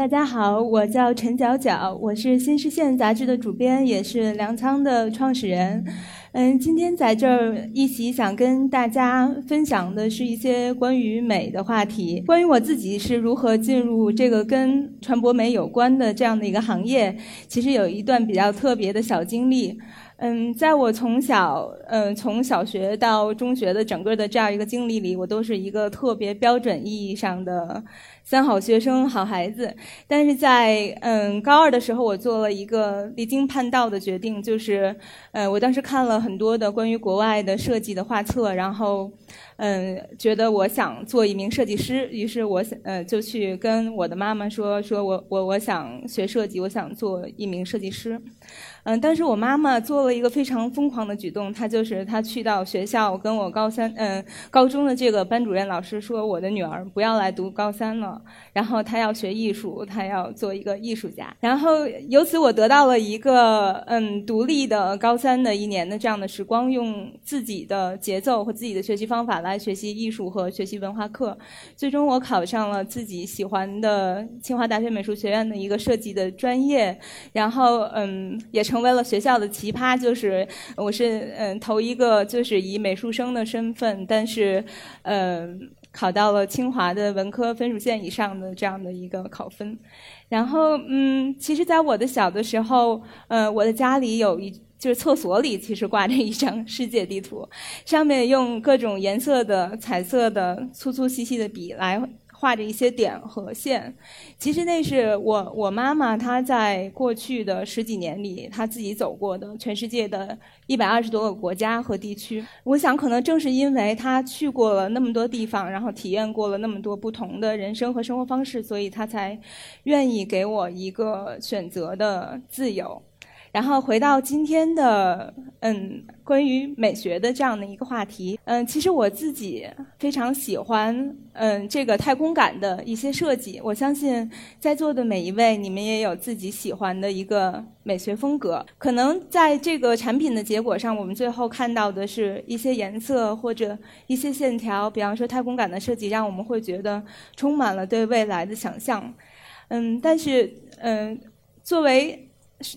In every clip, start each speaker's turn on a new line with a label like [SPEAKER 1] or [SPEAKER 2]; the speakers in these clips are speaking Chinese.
[SPEAKER 1] 大家好，我叫陈角角，我是新视线杂志的主编，也是粮仓的创始人。嗯，今天在这儿一起想跟大家分享的是一些关于美的话题，关于我自己是如何进入这个跟传播美有关的这样的一个行业，其实有一段比较特别的小经历。嗯，在我从小，嗯，从小学到中学的整个的这样一个经历里，我都是一个特别标准意义上的三好学生、好孩子。但是在嗯高二的时候，我做了一个离经叛道的决定，就是，呃，我当时看了很多的关于国外的设计的画册，然后，嗯，觉得我想做一名设计师，于是我想，呃，就去跟我的妈妈说，说我我我想学设计，我想做一名设计师。嗯，但是我妈妈做了一个非常疯狂的举动，她就是她去到学校跟我高三，嗯，高中的这个班主任老师说，我的女儿不要来读高三了，然后她要学艺术，她要做一个艺术家。然后由此我得到了一个嗯独立的高三的一年的这样的时光，用自己的节奏和自己的学习方法来来学习艺术和学习文化课。最终我考上了自己喜欢的清华大学美术学院的一个设计的专业，然后嗯也。成为了学校的奇葩，就是我是嗯头一个就是以美术生的身份，但是嗯考到了清华的文科分数线以上的这样的一个考分。然后嗯，其实在我的小的时候，呃，我的家里有一就是厕所里其实挂着一张世界地图，上面用各种颜色的彩色的粗粗细细的笔来。画着一些点和线，其实那是我我妈妈她在过去的十几年里，她自己走过的全世界的一百二十多个国家和地区。我想，可能正是因为她去过了那么多地方，然后体验过了那么多不同的人生和生活方式，所以她才愿意给我一个选择的自由。然后回到今天的嗯，关于美学的这样的一个话题，嗯，其实我自己非常喜欢嗯这个太空感的一些设计。我相信在座的每一位，你们也有自己喜欢的一个美学风格。可能在这个产品的结果上，我们最后看到的是一些颜色或者一些线条，比方说太空感的设计，让我们会觉得充满了对未来的想象。嗯，但是嗯，作为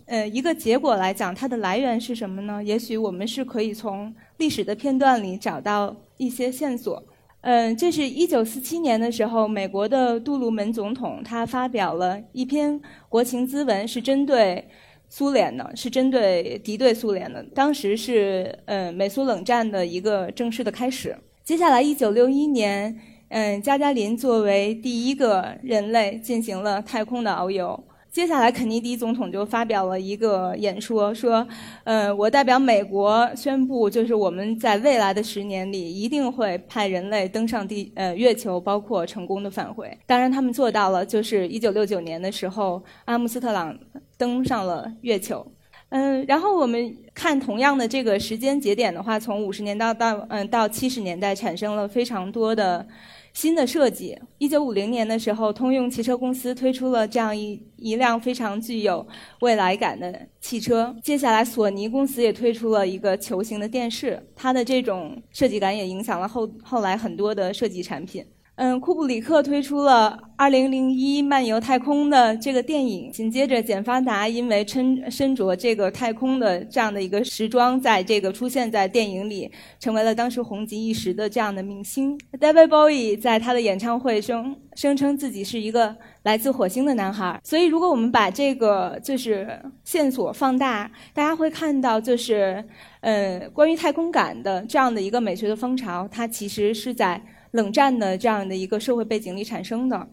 [SPEAKER 1] 呃，一个结果来讲，它的来源是什么呢？也许我们是可以从历史的片段里找到一些线索。嗯，这是一九四七年的时候，美国的杜鲁门总统他发表了一篇国情咨文，是针对苏联的，是针对敌对苏联的。当时是呃美苏冷战的一个正式的开始。接下来，一九六一年，嗯，加加林作为第一个人类进行了太空的遨游。接下来，肯尼迪总统就发表了一个演说，说：“呃，我代表美国宣布，就是我们在未来的十年里一定会派人类登上地呃月球，包括成功的返回。当然，他们做到了，就是一九六九年的时候，阿姆斯特朗登上了月球。嗯，然后我们看同样的这个时间节点的话，从五十年到到嗯到七十年代，产生了非常多的。”新的设计，一九五零年的时候，通用汽车公司推出了这样一一辆非常具有未来感的汽车。接下来，索尼公司也推出了一个球形的电视，它的这种设计感也影响了后后来很多的设计产品。嗯，库布里克推出了《二零零一漫游太空》的这个电影。紧接着，简发达因为身身着这个太空的这样的一个时装，在这个出现在电影里，成为了当时红极一时的这样的明星。David Bowie 在他的演唱会中声称自己是一个来自火星的男孩。所以，如果我们把这个就是线索放大，大家会看到，就是呃，关于太空感的这样的一个美学的风潮，它其实是在。冷战的这样的一个社会背景里产生的，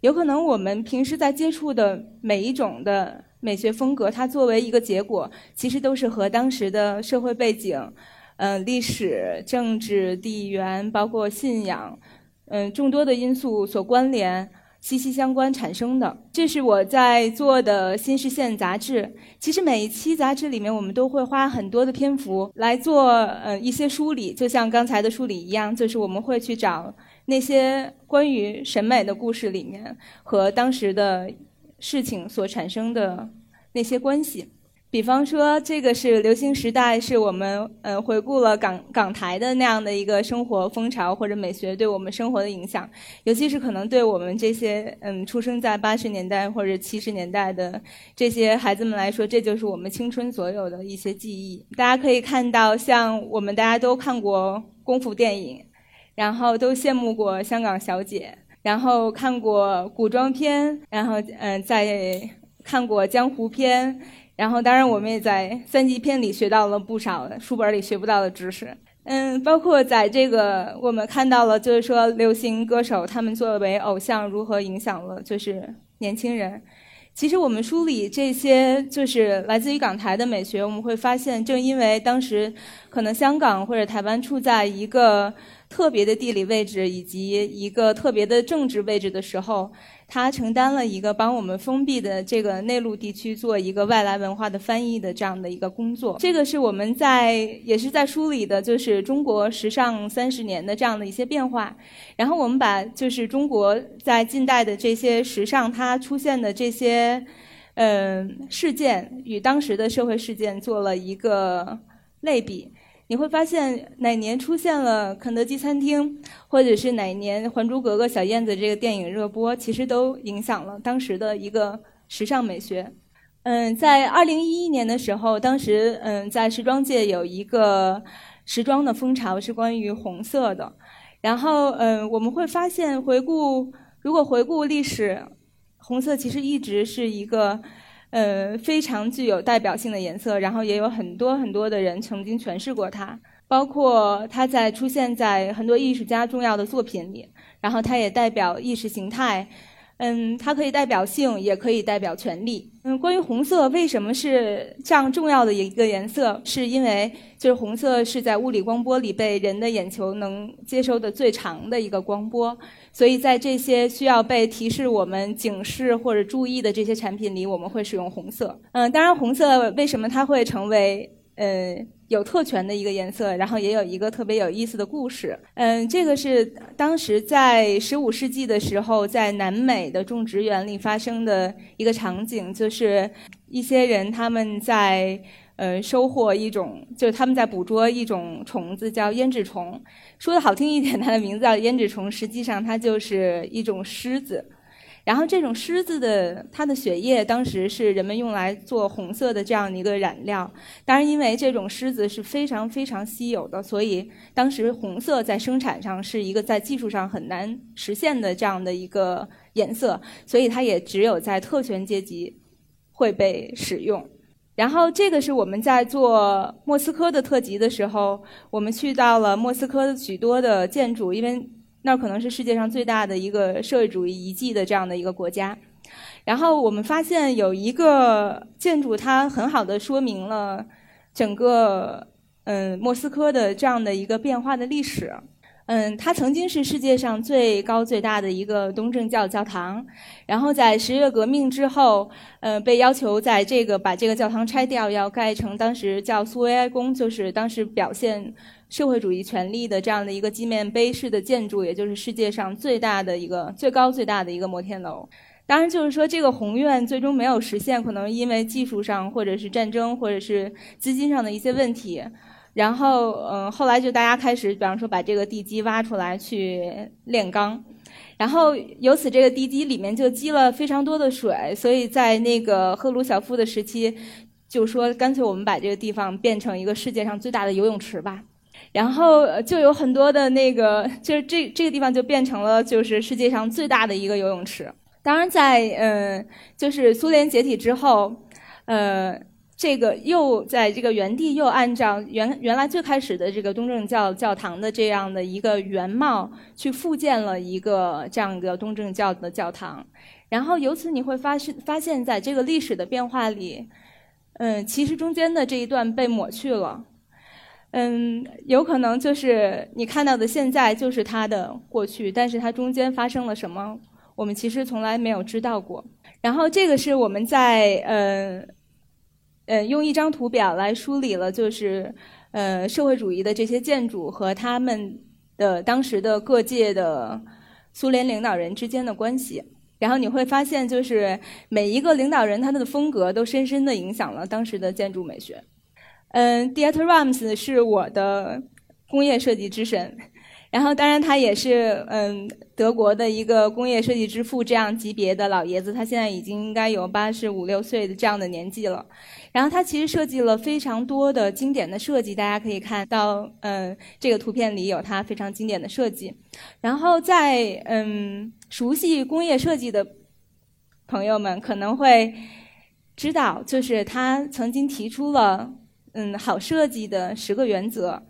[SPEAKER 1] 有可能我们平时在接触的每一种的美学风格，它作为一个结果，其实都是和当时的社会背景、嗯历史、政治、地缘，包括信仰，嗯众多的因素所关联。息息相关产生的，这是我在做的新视线杂志。其实每一期杂志里面，我们都会花很多的篇幅来做呃一些梳理，就像刚才的梳理一样，就是我们会去找那些关于审美的故事里面和当时的事情所产生的那些关系。比方说，这个是流行时代，是我们呃回顾了港港台的那样的一个生活风潮或者美学对我们生活的影响，尤其是可能对我们这些嗯出生在八十年代或者七十年代的这些孩子们来说，这就是我们青春所有的一些记忆。大家可以看到，像我们大家都看过功夫电影，然后都羡慕过香港小姐，然后看过古装片，然后嗯在看过江湖片。然后，当然，我们也在三级片里学到了不少书本里学不到的知识。嗯，包括在这个，我们看到了，就是说，流行歌手他们作为偶像如何影响了就是年轻人。其实，我们梳理这些就是来自于港台的美学，我们会发现，正因为当时可能香港或者台湾处在一个特别的地理位置以及一个特别的政治位置的时候。他承担了一个帮我们封闭的这个内陆地区做一个外来文化的翻译的这样的一个工作。这个是我们在也是在梳理的，就是中国时尚三十年的这样的一些变化。然后我们把就是中国在近代的这些时尚它出现的这些嗯事件与当时的社会事件做了一个类比。你会发现哪年出现了肯德基餐厅，或者是哪年《还珠格格》小燕子这个电影热播，其实都影响了当时的一个时尚美学。嗯，在二零一一年的时候，当时嗯在时装界有一个时装的风潮是关于红色的。然后嗯我们会发现，回顾如果回顾历史，红色其实一直是一个。呃，非常具有代表性的颜色，然后也有很多很多的人曾经诠释过它，包括它在出现在很多艺术家重要的作品里，然后它也代表意识形态。嗯，它可以代表性，也可以代表权力。嗯，关于红色为什么是这样重要的一个颜色，是因为就是红色是在物理光波里被人的眼球能接收的最长的一个光波，所以在这些需要被提示我们警示或者注意的这些产品里，我们会使用红色。嗯，当然，红色为什么它会成为呃？有特权的一个颜色，然后也有一个特别有意思的故事。嗯，这个是当时在十五世纪的时候，在南美的种植园里发生的一个场景，就是一些人他们在呃收获一种，就是他们在捕捉一种虫子，叫胭脂虫。说的好听一点，它的名字叫胭脂虫，实际上它就是一种虱子。然后这种狮子的它的血液当时是人们用来做红色的这样的一个染料。当然，因为这种狮子是非常非常稀有的，所以当时红色在生产上是一个在技术上很难实现的这样的一个颜色，所以它也只有在特权阶级会被使用。然后这个是我们在做莫斯科的特辑的时候，我们去到了莫斯科的许多的建筑，因为。那可能是世界上最大的一个社会主义遗迹的这样的一个国家，然后我们发现有一个建筑，它很好的说明了整个嗯莫斯科的这样的一个变化的历史。嗯，它曾经是世界上最高最大的一个东正教教堂，然后在十月革命之后，呃，被要求在这个把这个教堂拆掉，要盖成当时叫苏维埃宫，就是当时表现。社会主义权力的这样的一个纪念碑式的建筑，也就是世界上最大的一个、最高最大的一个摩天楼。当然，就是说这个宏愿最终没有实现，可能因为技术上，或者是战争，或者是资金上的一些问题。然后，嗯，后来就大家开始，比方说把这个地基挖出来去炼钢，然后由此这个地基里面就积了非常多的水，所以在那个赫鲁晓夫的时期，就说干脆我们把这个地方变成一个世界上最大的游泳池吧。然后就有很多的那个，就是这这个地方就变成了就是世界上最大的一个游泳池。当然，在嗯，就是苏联解体之后，呃，这个又在这个原地又按照原原来最开始的这个东正教教堂的这样的一个原貌去复建了一个这样一个东正教的教堂。然后由此你会发现，发现在这个历史的变化里，嗯，其实中间的这一段被抹去了。嗯，有可能就是你看到的现在就是它的过去，但是它中间发生了什么，我们其实从来没有知道过。然后这个是我们在呃呃用一张图表来梳理了，就是呃社会主义的这些建筑和他们的当时的各界的苏联领导人之间的关系。然后你会发现，就是每一个领导人他的风格都深深的影响了当时的建筑美学。嗯，Diet Rams 是我的工业设计之神。然后，当然，他也是嗯，德国的一个工业设计之父这样级别的老爷子，他现在已经应该有八十五六岁的这样的年纪了。然后，他其实设计了非常多的经典的设计，大家可以看到，嗯，这个图片里有他非常经典的设计。然后，在嗯，熟悉工业设计的朋友们可能会知道，就是他曾经提出了嗯，好设计的十个原则。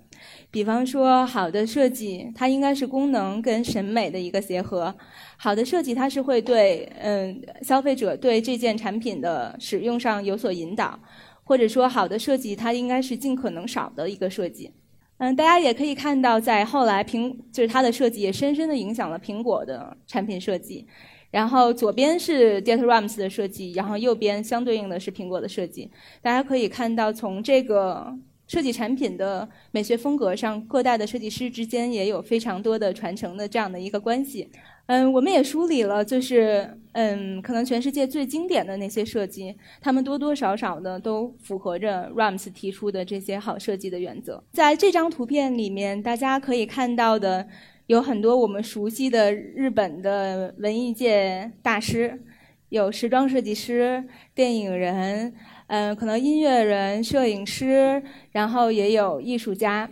[SPEAKER 1] 比方说，好的设计它应该是功能跟审美的一个结合。好的设计它是会对嗯消费者对这件产品的使用上有所引导，或者说好的设计它应该是尽可能少的一个设计。嗯，大家也可以看到，在后来苹就是它的设计也深深的影响了苹果的产品设计。然后左边是 Data Rams 的设计，然后右边相对应的是苹果的设计。大家可以看到，从这个。设计产品的美学风格上，各代的设计师之间也有非常多的传承的这样的一个关系。嗯，我们也梳理了，就是嗯，可能全世界最经典的那些设计，他们多多少少的都符合着 Rams 提出的这些好设计的原则。在这张图片里面，大家可以看到的有很多我们熟悉的日本的文艺界大师，有时装设计师、电影人。嗯，可能音乐人、摄影师，然后也有艺术家，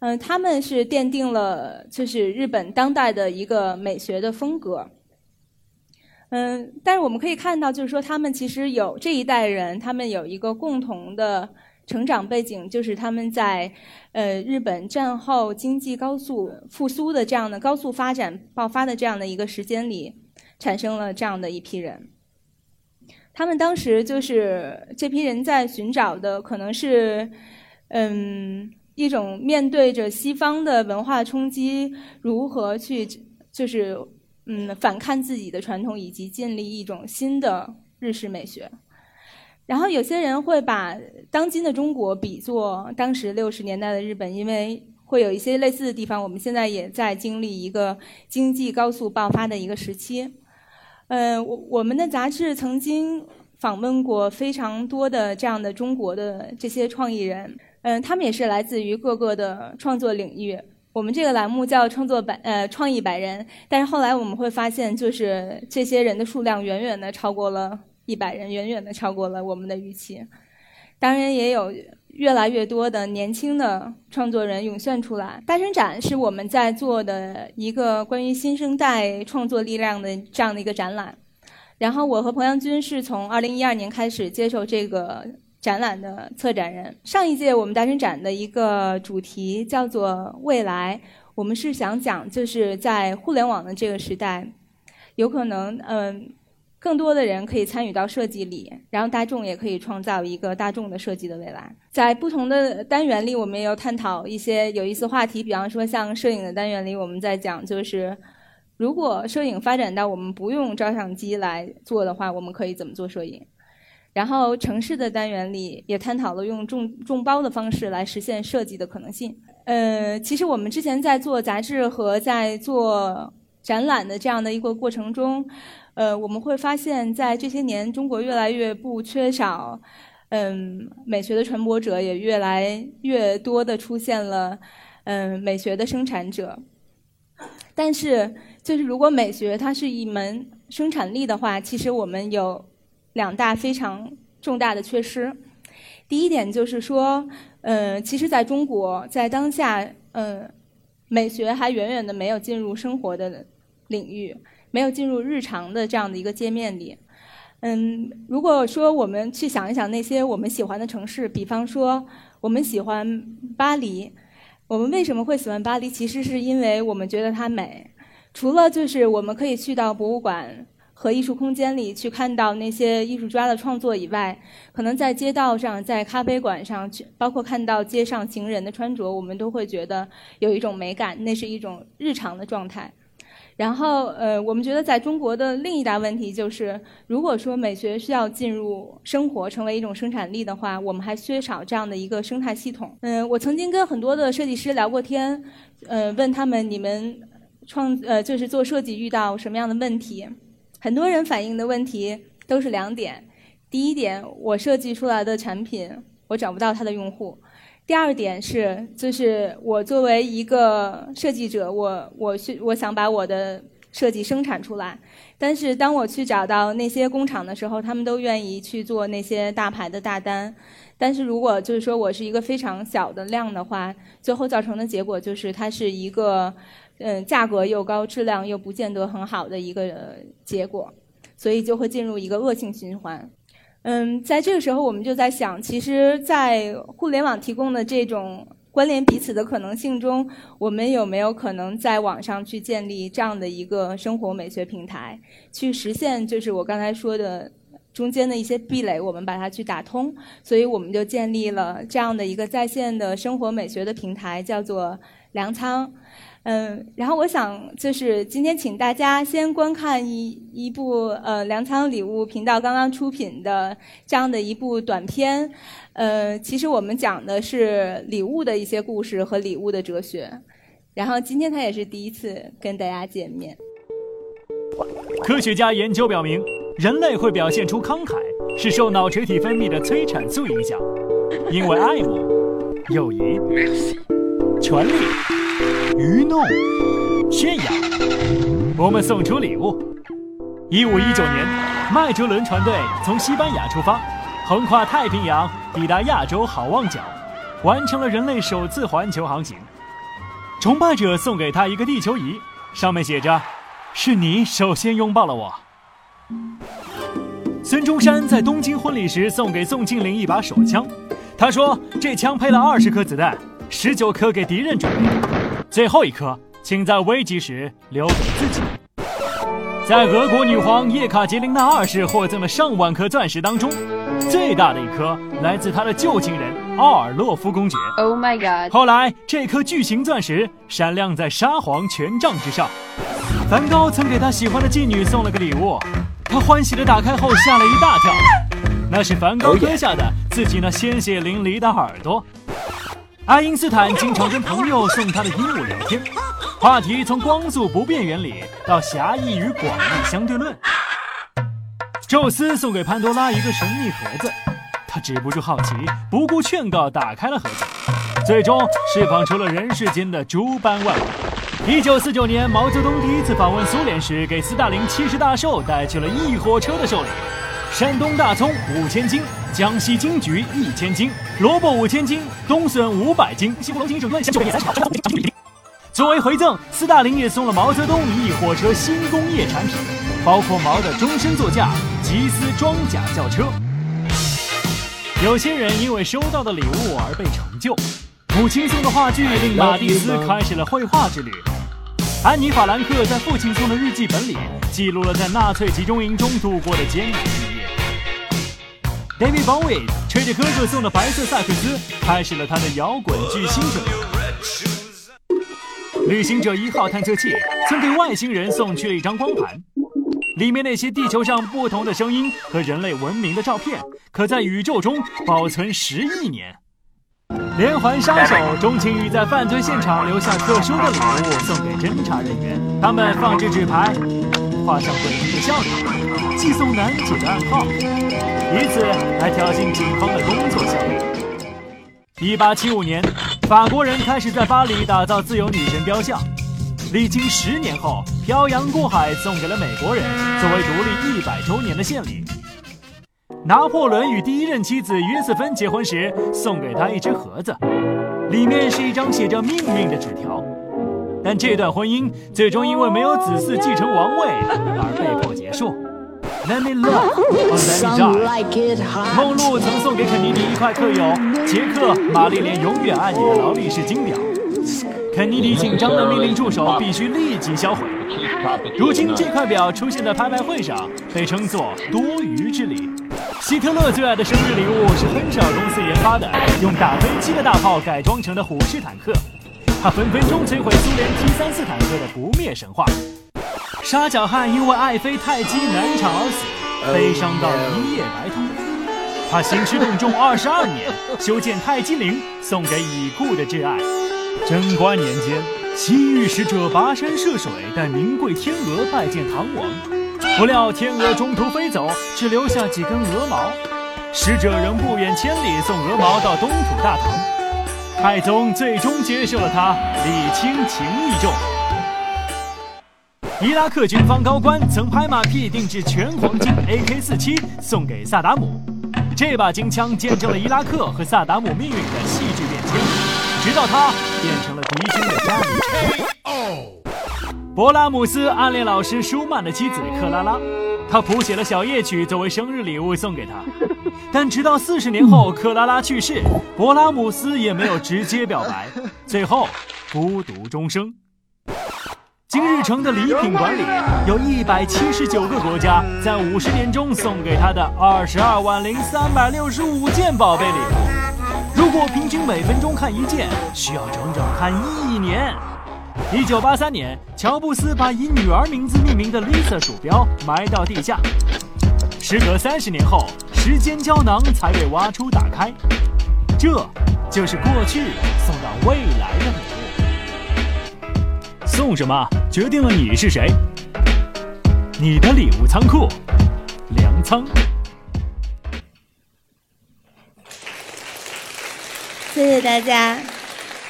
[SPEAKER 1] 嗯，他们是奠定了就是日本当代的一个美学的风格。嗯，但是我们可以看到，就是说他们其实有这一代人，他们有一个共同的成长背景，就是他们在呃日本战后经济高速复苏的这样的高速发展爆发的这样的一个时间里，产生了这样的一批人。他们当时就是这批人在寻找的，可能是，嗯，一种面对着西方的文化冲击，如何去就是嗯反抗自己的传统，以及建立一种新的日式美学。然后有些人会把当今的中国比作当时六十年代的日本，因为会有一些类似的地方。我们现在也在经历一个经济高速爆发的一个时期。嗯，我我们的杂志曾经访问过非常多的这样的中国的这些创意人，嗯，他们也是来自于各个的创作领域。我们这个栏目叫“创作百呃创意百人”，但是后来我们会发现，就是这些人的数量远远的超过了一百人，远远的超过了我们的预期。当然，也有越来越多的年轻的创作人涌现出来。大生展是我们在做的一个关于新生代创作力量的这样的一个展览。然后，我和彭阳军是从二零一二年开始接受这个展览的策展人。上一届我们大生展的一个主题叫做“未来”，我们是想讲，就是在互联网的这个时代，有可能嗯。更多的人可以参与到设计里，然后大众也可以创造一个大众的设计的未来。在不同的单元里，我们也有探讨一些有意思话题，比方说像摄影的单元里，我们在讲就是如果摄影发展到我们不用照相机来做的话，我们可以怎么做摄影？然后城市的单元里也探讨了用众众包的方式来实现设计的可能性。呃，其实我们之前在做杂志和在做展览的这样的一个过程中。呃，我们会发现，在这些年，中国越来越不缺少，嗯，美学的传播者，也越来越多的出现了，嗯，美学的生产者。但是，就是如果美学它是一门生产力的话，其实我们有两大非常重大的缺失。第一点就是说，嗯，其实在中国，在当下，嗯，美学还远远的没有进入生活的领域。没有进入日常的这样的一个界面里，嗯，如果说我们去想一想那些我们喜欢的城市，比方说我们喜欢巴黎，我们为什么会喜欢巴黎？其实是因为我们觉得它美。除了就是我们可以去到博物馆和艺术空间里去看到那些艺术家的创作以外，可能在街道上、在咖啡馆上，去包括看到街上行人的穿着，我们都会觉得有一种美感，那是一种日常的状态。然后，呃，我们觉得在中国的另一大问题就是，如果说美学需要进入生活，成为一种生产力的话，我们还缺少这样的一个生态系统。嗯，我曾经跟很多的设计师聊过天，呃，问他们你们创呃就是做设计遇到什么样的问题？很多人反映的问题都是两点：第一点，我设计出来的产品我找不到它的用户；第二点是，就是我作为一个设计者，我我是我想把我的设计生产出来，但是当我去找到那些工厂的时候，他们都愿意去做那些大牌的大单。但是如果就是说我是一个非常小的量的话，最后造成的结果就是它是一个，嗯，价格又高，质量又不见得很好的一个结果，所以就会进入一个恶性循环。嗯，在这个时候我们就在想，其实，在互联网提供的这种关联彼此的可能性中，我们有没有可能在网上去建立这样的一个生活美学平台，去实现就是我刚才说的。中间的一些壁垒，我们把它去打通，所以我们就建立了这样的一个在线的生活美学的平台，叫做粮仓。嗯，然后我想就是今天请大家先观看一一部呃粮仓礼物频道刚刚出品的这样的一部短片。呃，其实我们讲的是礼物的一些故事和礼物的哲学。然后今天他也是第一次跟大家见面。
[SPEAKER 2] 科学家研究表明。人类会表现出慷慨，是受脑垂体分泌的催产素影响。因为爱慕、友谊、权力、愚弄、炫耀，我们送出礼物。一五一九年，麦哲伦船队从西班牙出发，横跨太平洋，抵达亚洲好望角，完成了人类首次环球航行。崇拜者送给他一个地球仪，上面写着：“是你首先拥抱了我。”孙中山在东京婚礼时送给宋庆龄一把手枪，他说这枪配了二十颗子弹，十九颗给敌人准备，最后一颗请在危急时留给自己。在俄国女皇叶卡捷琳娜二世获赠的上万颗钻石当中，最大的一颗来自她的旧情人奥尔洛夫公爵。
[SPEAKER 3] Oh my god！
[SPEAKER 2] 后来这颗巨型钻石闪亮在沙皇权杖之上。梵高曾给他喜欢的妓女送了个礼物。他欢喜的打开后吓了一大跳，那是梵高割下的自己那鲜血淋漓的耳朵。爱因斯坦经常跟朋友送他的鹦鹉聊天，话题从光速不变原理到狭义与广义相对论。宙斯送给潘多拉一个神秘盒子，他止不住好奇，不顾劝告打开了盒子，最终释放出了人世间的诸般万物。一九四九年，毛泽东第一次访问苏联时，给斯大林七十大寿带去了一火车的寿礼：山东大葱五千斤，江西金桔一千斤，萝卜五千斤，冬笋五百斤，西湖龙井整顿香九百三十。作为回赠，斯大林也送了毛泽东一火车新工业产品，包括毛的终身座驾吉斯装甲轿车。有些人因为收到的礼物而被成就，母亲送的话剧令马蒂斯开始了绘画之旅。安妮·法兰克在父亲送的日记本里记录了在纳粹集中营中度过的艰难日夜。David Bowie 吹着哥哥送的白色萨克斯，开始了他的摇滚巨星之路。旅行者一号探测器曾给外星人送去了一张光盘，里面那些地球上不同的声音和人类文明的照片，可在宇宙中保存十亿年。连环杀手钟情于在犯罪现场留下特殊的礼物送给侦查人员，他们放置纸牌，画上诡异的笑脸，寄送难解的暗号，以此来挑衅警方的工作效率。一八七五年，法国人开始在巴黎打造自由女神雕像，历经十年后，漂洋过海送给了美国人，作为独立一百周年的献礼。拿破仑与第一任妻子约瑟芬结婚时，送给他一只盒子，里面是一张写着命运的纸条。但这段婚姻最终因为没有子嗣继承王位而被迫结束。Let me love or let me die。梦露曾送给肯尼迪一块刻有“杰克，玛丽莲永远爱你”的劳力士金表，肯尼迪紧张地命令助手必须立即销毁。如今这块表出现在拍卖会上，被称作多余之礼。希特勒最爱的生日礼物是亨舍尔公司研发的用打飞机的大炮改装成的虎式坦克，它分分钟摧毁苏联 T 三四坦克的不灭神话。沙脚汉因为爱妃太姬难产而死，悲伤到一夜白头。他兴师动众二十二年，修建泰姬陵，送给已故的挚爱。贞观年间，西域使者跋山涉水带名贵天鹅拜见唐王。不料天鹅中途飞走，只留下几根鹅毛，使者仍不远千里送鹅毛到东土大唐。太宗最终接受了他，礼轻情意重。伊拉克军方高官曾拍马屁定制全黄金 AK-47 送给萨达姆，这把金枪见证了伊拉克和萨达姆命运的戏剧变迁，直到他变成了敌军的家里。勃拉姆斯暗恋老师舒曼的妻子克拉拉，他谱写了小夜曲作为生日礼物送给她。但直到四十年后，克拉拉去世，勃拉姆斯也没有直接表白，最后孤独终生。今日成的礼品馆里有一百七十九个国家在五十年中送给他的二十二万零三百六十五件宝贝礼物。如果平均每分钟看一件，需要整整看一年。一九八三年，乔布斯把以女儿名字命名的 Lisa 鼠标埋到地下。时隔三十年后，时间胶囊才被挖出打开。这就是过去送到未来的礼物。送什么决定了你是谁。你的礼物仓库，粮仓。
[SPEAKER 1] 谢谢大家。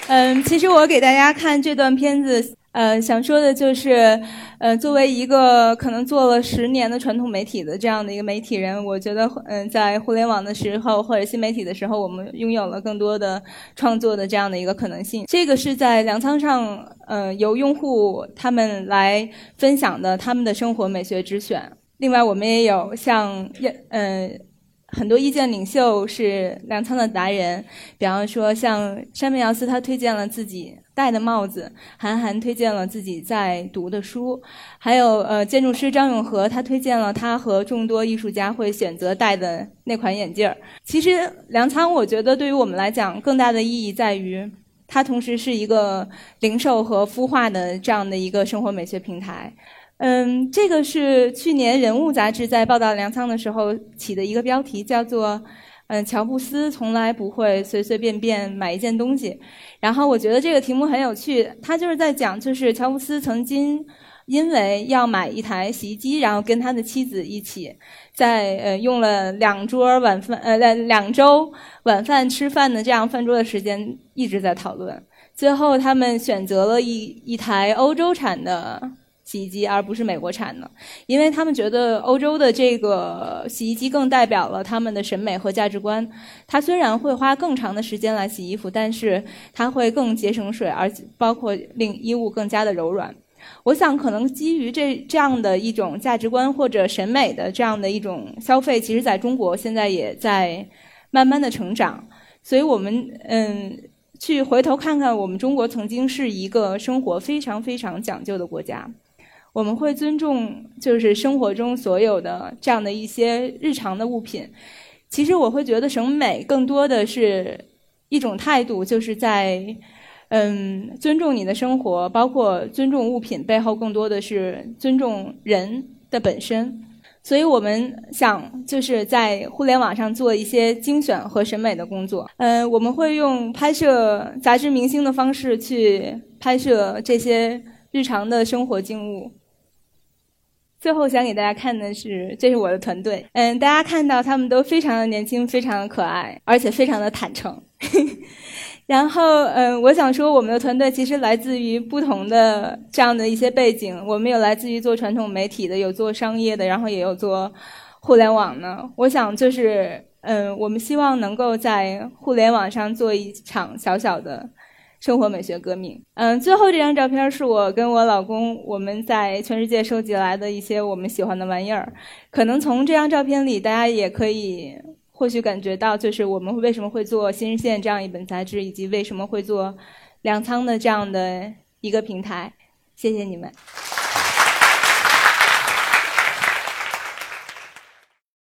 [SPEAKER 1] 嗯，其实我给大家看这段片子，呃，想说的就是，呃，作为一个可能做了十年的传统媒体的这样的一个媒体人，我觉得，嗯，在互联网的时候或者新媒体的时候，我们拥有了更多的创作的这样的一个可能性。这个是在粮仓上，呃，由用户他们来分享的他们的生活美学之选。另外，我们也有像，嗯。很多意见领袖是粮仓的达人，比方说像山本耀司，他推荐了自己戴的帽子；韩寒推荐了自己在读的书；还有呃建筑师张永和，他推荐了他和众多艺术家会选择戴的那款眼镜儿。其实粮仓，我觉得对于我们来讲，更大的意义在于，它同时是一个零售和孵化的这样的一个生活美学平台。嗯，这个是去年《人物》杂志在报道粮仓的时候起的一个标题，叫做“嗯，乔布斯从来不会随随便便买一件东西”。然后我觉得这个题目很有趣，他就是在讲，就是乔布斯曾经因为要买一台洗衣机，然后跟他的妻子一起在呃用了两桌晚饭呃两周晚饭吃饭的这样饭桌的时间一直在讨论，最后他们选择了一一台欧洲产的。洗衣机，而不是美国产的，因为他们觉得欧洲的这个洗衣机更代表了他们的审美和价值观。它虽然会花更长的时间来洗衣服，但是它会更节省水，而且包括令衣物更加的柔软。我想，可能基于这这样的一种价值观或者审美的这样的一种消费，其实在中国现在也在慢慢的成长。所以我们嗯，去回头看看，我们中国曾经是一个生活非常非常讲究的国家。我们会尊重，就是生活中所有的这样的一些日常的物品。其实我会觉得审美更多的是一种态度，就是在嗯尊重你的生活，包括尊重物品背后更多的是尊重人的本身。所以我们想就是在互联网上做一些精选和审美的工作。嗯，我们会用拍摄杂志明星的方式去拍摄这些日常的生活静物。最后想给大家看的是，这是我的团队。嗯，大家看到他们都非常的年轻，非常的可爱，而且非常的坦诚。然后，嗯，我想说，我们的团队其实来自于不同的这样的一些背景。我们有来自于做传统媒体的，有做商业的，然后也有做互联网的。我想就是，嗯，我们希望能够在互联网上做一场小小的。生活美学革命。嗯，最后这张照片是我跟我老公我们在全世界收集来的一些我们喜欢的玩意儿。可能从这张照片里，大家也可以或许感觉到，就是我们为什么会做《新日线》这样一本杂志，以及为什么会做粮仓的这样的一个平台。谢谢你们。